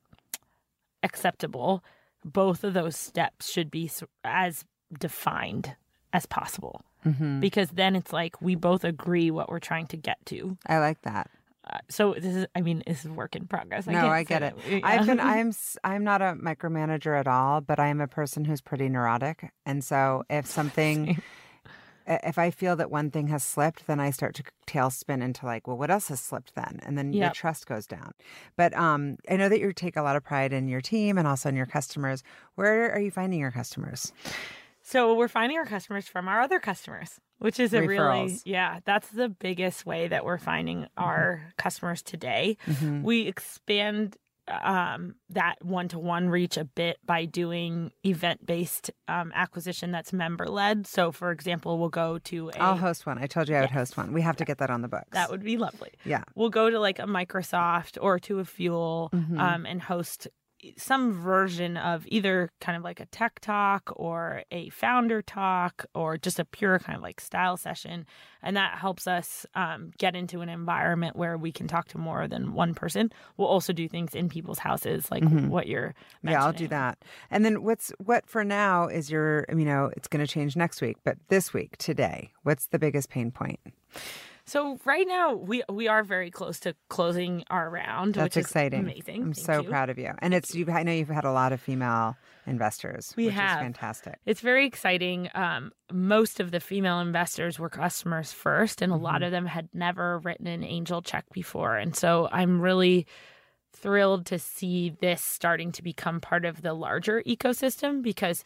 S2: acceptable both of those steps should be as defined as possible
S1: Mhm.
S2: because then it's like we both agree what we're trying to get to
S1: I like that.
S2: uh, so this is i mean this is work in progress
S1: No, I get it.
S2: that-
S1: I've been.
S2: yeah.
S1: I'm. I'm not a micromanager at all, but I am a person who's pretty neurotic, and so if something. if I feel that one thing has slipped, then I start to tailspin into like, well, what else has slipped then? And then your trust goes down. But um, I know that you take a lot of pride in your team and also in your customers. Where are you finding your customers?
S2: So we're finding our customers from our other customers, which is a really yeah, that's the biggest way that we're finding our customers today.
S1: Mhm.
S2: We expand um, that one to one reach a bit by doing event based um, acquisition that's member led. So, for example, we'll go to a
S1: I'll host one. I told you I would host one. We have to get that on the books.
S2: that would be lovely.
S1: yeah.
S2: We'll go to like a Microsoft or to a Fuel
S1: Mhm.
S2: um, and host some version of either kind of like a tech talk or a founder talk or just a pure kind of like style session. And that helps us um, get into an environment where we can talk to more than one person. We'll also do things in people's houses, like
S1: Mhm.
S2: what you're
S1: Yeah, I'll do that. And then what's what for now is your you know, it's going to change next week, but this week, today, what's the biggest pain point?
S2: So right now we we are very close to closing our round,
S1: That's
S2: which is
S1: exciting.
S2: amazing.
S1: I'm
S2: Thank
S1: so
S2: you.
S1: proud of you. And it's you've I know you've had a lot of female investors,
S2: We
S1: which
S2: have.
S1: is fantastic.
S2: It's very exciting. Um, most of the female investors were customers first, and a lot
S1: Mhm.
S2: of them had never written an angel check before. And so I'm really thrilled to see this starting to become part of the larger ecosystem because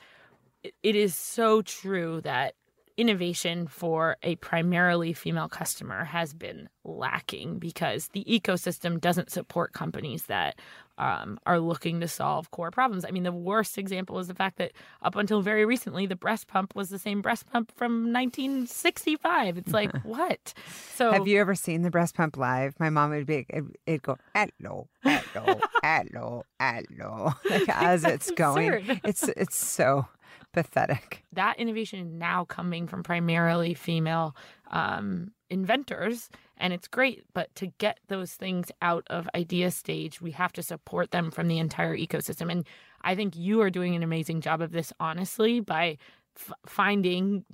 S2: it is so true that innovation for a primarily female customer has been lacking because the ecosystem doesn't support companies that um, are looking to solve core problems. I mean, the worst example is the fact that up until very recently, the breast pump was the same breast pump from 1965. It's like, what?
S1: So, have you ever seen the breast pump live? My mom would be, it'd go, hello, hello, hello, hello, like as it's going. It's it's so pathetic.
S2: That innovation now coming from primarily female um, inventors, and it's great. But to get those things out of idea stage, we have to support them from the entire ecosystem. And I think you are doing an amazing job of this, honestly, by f- finding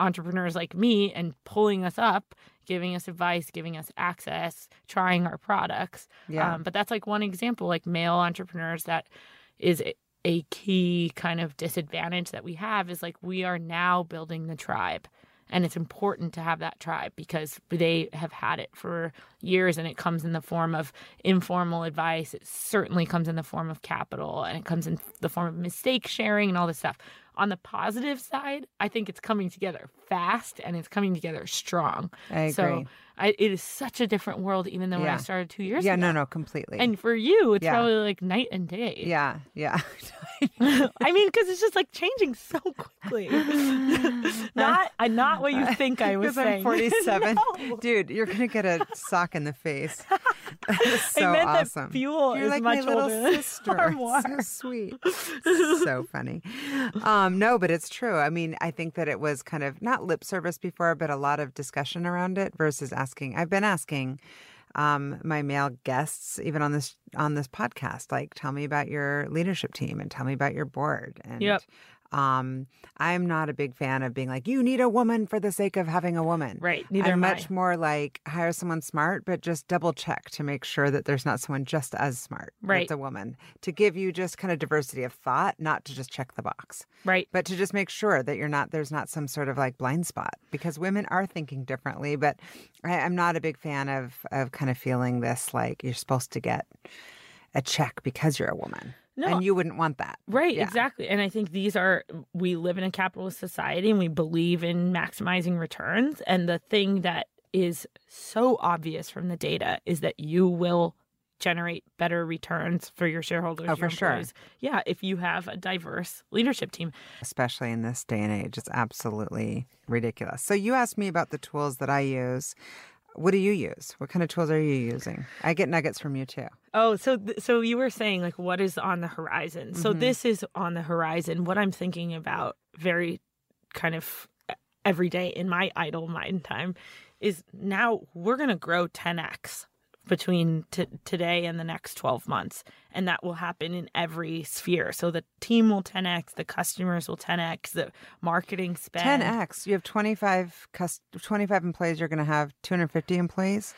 S2: entrepreneurs like me and pulling us up giving us advice giving us access trying our products yeah. Um, but that's like one example like male entrepreneurs that is a key kind of disadvantage that we have is like we are now building the tribe. And it's important to have that tribe because they have had it for years and it comes in the form of informal advice. It certainly comes in the form of capital and it comes in the form of mistake sharing and all this stuff. On the positive side, I think it's coming together fast and it's coming together strong.
S1: I agree. So
S2: I, it is such a different world even than when I started two years
S1: yeah,
S2: ago.
S1: Yeah, no, no, completely.
S2: And for you, it's yeah. probably like night and day.
S1: Yeah, yeah.
S2: I mean, because it's just like changing so quickly. not, I not what you think I was saying.
S1: I'm 47, no. dude. You're gonna get a sock in the face. so
S2: I meant
S1: awesome.
S2: That fuel
S1: you're
S2: is
S1: like
S2: much
S1: my little
S2: older.
S1: sister. So sweet. so funny. Um, no, but it's true. I mean, I think that it was kind of not lip service before, but a lot of discussion around it versus asking. I've been asking um, my male guests, even on this on this podcast, like, tell me about your leadership team and tell me about your board. And
S2: yep.
S1: Um, I'm not a big fan of being like, you need a woman for the sake of having a woman.
S2: Right. Neither
S1: I'm much
S2: I.
S1: more like hire someone smart, but just double check to make sure that there's not someone just as smart.
S2: Right.
S1: That's a woman to give you just kind of diversity of thought, not to just check the box.
S2: Right.
S1: But to just make sure that you're not, there's not some sort of like blind spot because women are thinking differently. But I, I'm not a big fan of, of kind of feeling this like you're supposed to get a check because you're a woman. No. And you wouldn't want that.
S2: Right, yeah. exactly. And I think these are, we live in a capitalist society and we believe in maximizing returns. And the thing that is so obvious from the data is that you will generate better returns for your shareholders.
S1: Oh, for
S2: sure. Yeah, if you have a diverse leadership team.
S1: Especially in this day and age, it's absolutely ridiculous. So you asked me about the tools that I use. What do you use? What kind of tools are you using? I get nuggets from you too.
S2: Oh, so th- so you were saying like what is on the horizon? Mm-hmm. So this is on the horizon. What I'm thinking about very kind of every day in my idle mind time is now we're going to grow 10x between t- today and the next 12 months and that will happen in every sphere. So the team will 10x the customers will 10x the marketing spend.
S1: 10x you have 25 cus- 25 employees you're going to have 250 employees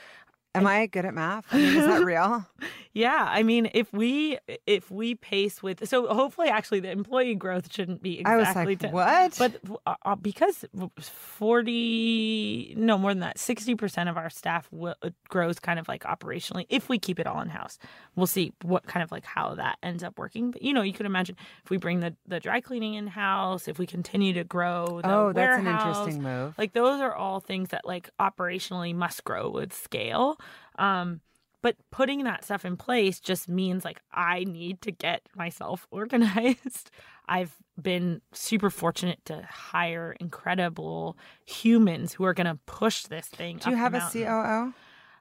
S1: Am I good at math? I mean, is that real?
S2: yeah, I mean, if we if we pace with so hopefully actually the employee growth shouldn't be exactly
S1: I was like, what?
S2: But uh, uh because forty no more than that sixty percent of our staff will, uh, grows kind of like operationally if we keep it all in house. We'll see what kind of like how that ends up working. But you know, you could imagine if we bring the the dry cleaning in house, if we continue to grow.
S1: oh,
S2: that's
S1: an interesting move.
S2: Like those are all things that like operationally must grow with scale. Um, but putting that stuff in place just means like I need to get myself organized. I've been super fortunate to hire incredible humans who are going to push this thing.
S1: Do you have a
S2: COO?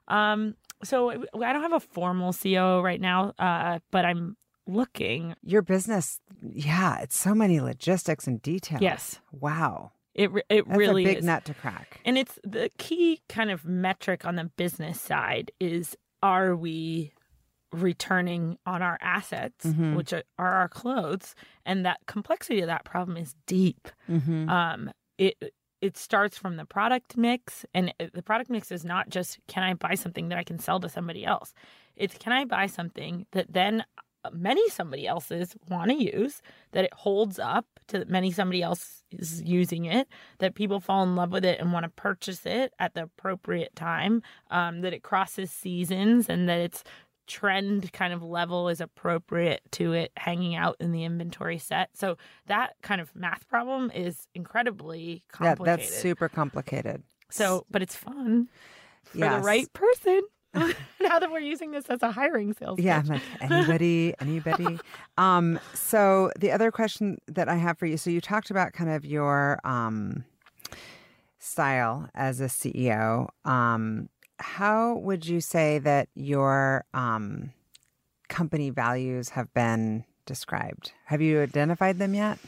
S2: Um, so I don't have a formal COO right now, uh, but I'm looking.
S1: Your business, yeah, it's so many logistics and details.
S2: Yes.
S1: Wow.
S2: It it
S1: That's
S2: really
S1: a big
S2: is.
S1: nut to crack.
S2: And it's the key kind of metric on the business side is are we returning on our assets, mm-hmm. which are, our clothes, and that complexity of that problem is deep. Mm-hmm. Um, it it starts from the product mix, and the product mix is not just can I buy something that I can sell to somebody else. It's can I buy something that then many somebody else's want to use, that it holds up to many somebody else is using it, that people fall in love with it and want to purchase it at the appropriate time, um, that it crosses seasons and that it's trend kind of level is appropriate to it hanging out in the inventory set. So that kind of math problem is incredibly
S1: Yeah,
S2: complicated.
S1: that's super complicated.
S2: So, but it's fun for
S1: Yes.
S2: the right person. now that we're using this as a hiring sales
S1: Yeah. Like anybody, anybody. Um, so the other question that I have for you, so you talked about kind of your um style as a CEO. Um, how would you say that your um company values have been described? Have you identified them yet?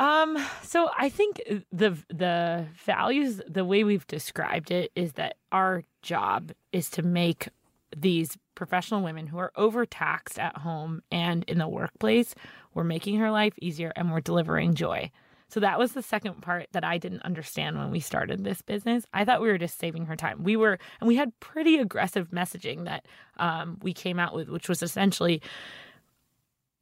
S2: Um, so I think the the values, the way we've described it, is that our job is to make these professional women who are overtaxed at home and in the workplace, we're making her life easier and we're delivering joy. So that was the second part that I didn't understand when we started this business. I thought we were just saving her time. We were, and we had pretty aggressive messaging that um, we came out with, which was essentially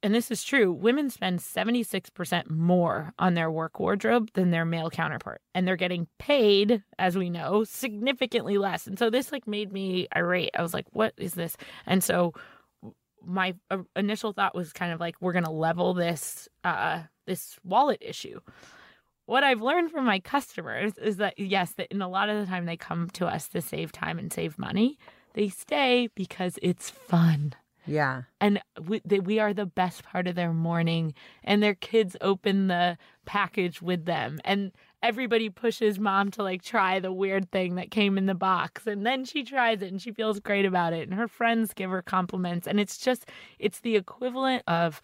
S2: and this is true, women spend 76% more on their work wardrobe than their male counterpart. And they're getting paid, as we know, significantly less. And so this like made me irate. I was like, what is this? And so my uh, initial thought was kind of like we're going to level this uh this wallet issue. What I've learned from my customers is that yes, that in a lot of the time they come to us to save time and save money. They stay because it's fun
S1: Yeah.
S2: and we, they, we are the best part of their morning and their kids open the package with them and everybody pushes mom to like try the weird thing that came in the box and then she tries it and she feels great about it and her friends give her compliments and it's just it's the equivalent of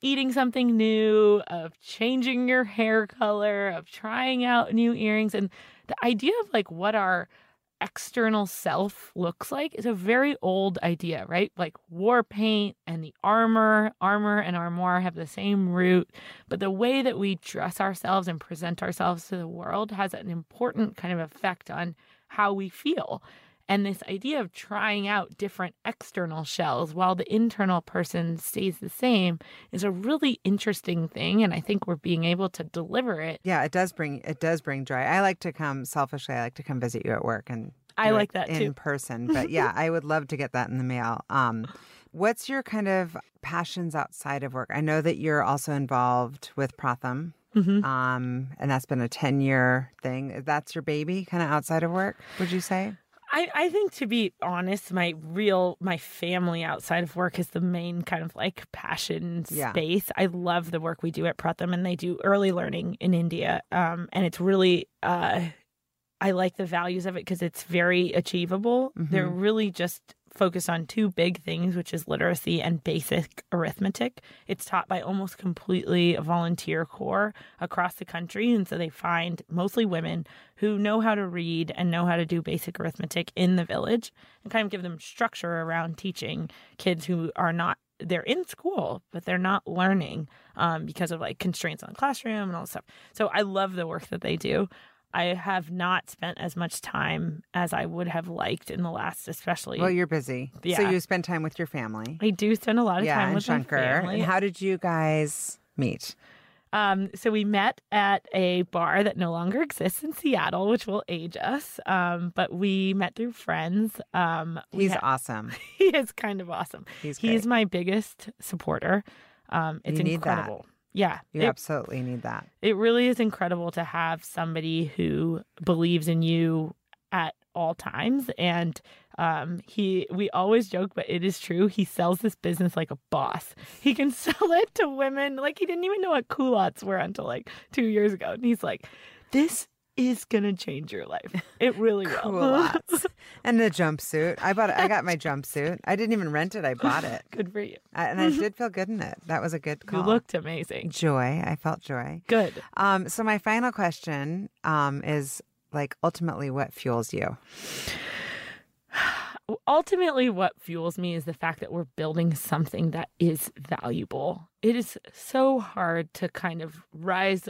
S2: eating something new of changing your hair color of trying out new earrings and the idea of like what our external self looks like is a very old idea, right? Like war paint and the armor, armor and armoire have the same root, but the way that we dress ourselves and present ourselves to the world has an important kind of effect on how we feel. And this idea of trying out different external shells while the internal person stays the same is a really interesting thing. And I think we're being able to deliver it.
S1: Yeah, it does bring it does bring joy. I like to come selfishly. I like to come visit you at work and
S2: I like that
S1: in
S2: too.
S1: person. But yeah, I would love to get that in the mail. Um, what's your kind of passions outside of work? I know that you're also involved with Pratham,
S2: Mhm.
S1: um, and that's been a ten year thing. That's your baby, kind of outside of work. Would you say?
S2: I, I think to be honest, my real my family outside of work is the main kind of like passion
S1: Yeah.
S2: space. I love the work we do at Pratham and they do early learning in India. Um and it's really uh I like the values of it because it's very achievable. They're really just focused on two big things, which is literacy and basic arithmetic. It's taught by almost completely a volunteer corps across the country. And so they find mostly women who know how to read and know how to do basic arithmetic in the village and kind of give them structure around teaching kids who are not they're in school but they're not learning um, because of like constraints on the classroom and all this stuff so i love the work that they do i have not spent as much time as i would have liked in the last especially
S1: Well, you're busy,
S2: Yeah.
S1: so you spend time with your family.
S2: i do spend a lot of
S1: yeah,
S2: time with
S1: Shankar.
S2: my family
S1: And how did you guys meet?
S2: Um, so we met at a bar that no longer exists in Seattle, which will age us. Um, but we met through friends. Um,
S1: He's
S2: ha-
S1: awesome.
S2: he is kind of awesome.
S1: He's
S2: He's
S1: great.
S2: my biggest supporter. Um, it's
S1: need that.
S2: Yeah,
S1: You
S2: it,
S1: absolutely need that.
S2: it really is incredible to have somebody who believes in you at all times. And um he we always joke but it is true he sells this business like a boss. He can sell it to women. Like he didn't even know what culottes were until like two years ago. And he's like this is gonna change your life it really will
S1: and the jumpsuit. I bought. it. I got my jumpsuit. I didn't even rent it. I bought it,
S2: good for you
S1: I, and I did feel good in it. That was a good call.
S2: you looked amazing
S1: joy. I felt joy.
S2: good
S1: Um. So my final question um is like ultimately what fuels you.
S2: ultimately what fuels me is the fact that we're building something that is valuable it is so hard to kind of rise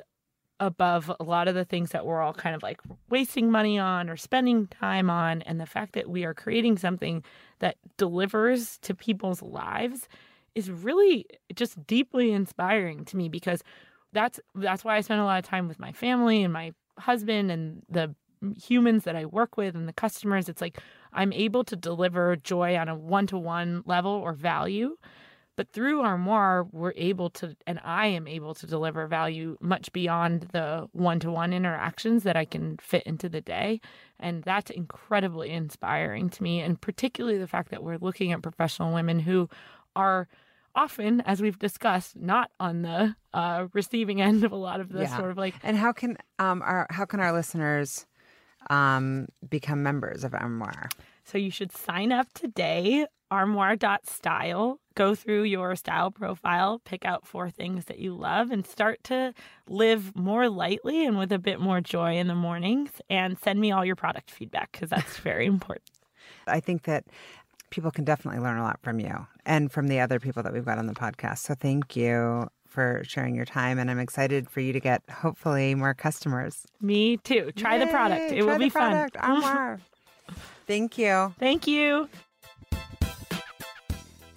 S2: above a lot of the things that we're all kind of like wasting money on or spending time on and the fact that we are creating something that delivers to people's lives is really just deeply inspiring to me because that's that's why I spend a lot of time with my family and my husband and the humans that I work with and the customers. It's like I'm able to deliver joy on a one to one level or value. But through Armoire, we're able to, and I am able to deliver value much beyond the one to one interactions that I can fit into the day. And that's incredibly inspiring to me. And particularly the fact that we're looking at professional women who are often, as we've discussed, not on the uh, receiving end of a lot of this
S1: Yeah.
S2: sort of like
S1: And how can um our how can our listeners um become members of Armoire?
S2: So you should sign up today, armoire.style. Go through your style profile, pick out four things that you love, and start to live more lightly and with a bit more joy in the mornings. And send me all your product feedback because that's very important.
S1: I think that people can definitely learn a lot from you and from the other people that we've got on the podcast. So thank you for sharing your time and I'm excited for you to get hopefully more customers.
S2: Me too. Try the product. It will be
S1: product.
S2: fun.
S1: Armoire. Thank you.
S2: Thank you.